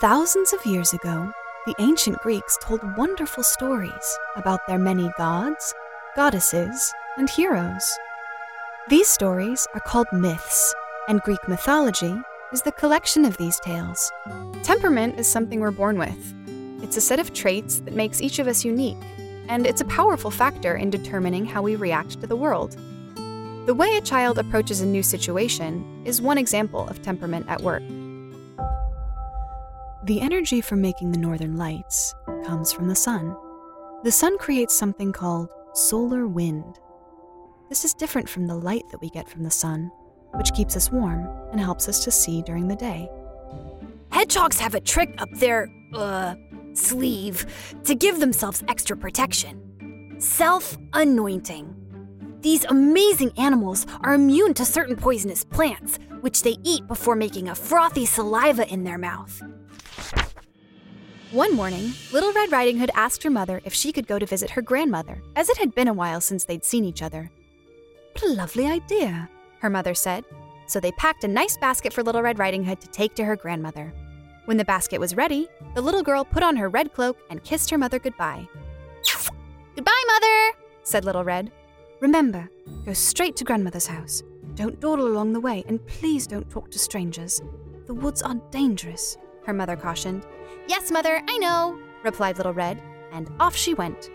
Thousands of years ago, the ancient Greeks told wonderful stories about their many gods, goddesses, and heroes. These stories are called myths, and Greek mythology is the collection of these tales. Temperament is something we're born with. It's a set of traits that makes each of us unique, and it's a powerful factor in determining how we react to the world. The way a child approaches a new situation is one example of temperament at work. The energy from making the northern lights comes from the sun. The sun creates something called solar wind. This is different from the light that we get from the sun, which keeps us warm and helps us to see during the day. Hedgehogs have a trick up their, uh, sleeve to give themselves extra protection self anointing. These amazing animals are immune to certain poisonous plants, which they eat before making a frothy saliva in their mouth. One morning, Little Red Riding Hood asked her mother if she could go to visit her grandmother, as it had been a while since they'd seen each other. What a lovely idea, her mother said. So they packed a nice basket for Little Red Riding Hood to take to her grandmother. When the basket was ready, the little girl put on her red cloak and kissed her mother goodbye. Goodbye, Mother, said Little Red. Remember, go straight to Grandmother's house. Don't dawdle along the way, and please don't talk to strangers. The woods are dangerous, her mother cautioned. Yes, Mother, I know, replied Little Red, and off she went.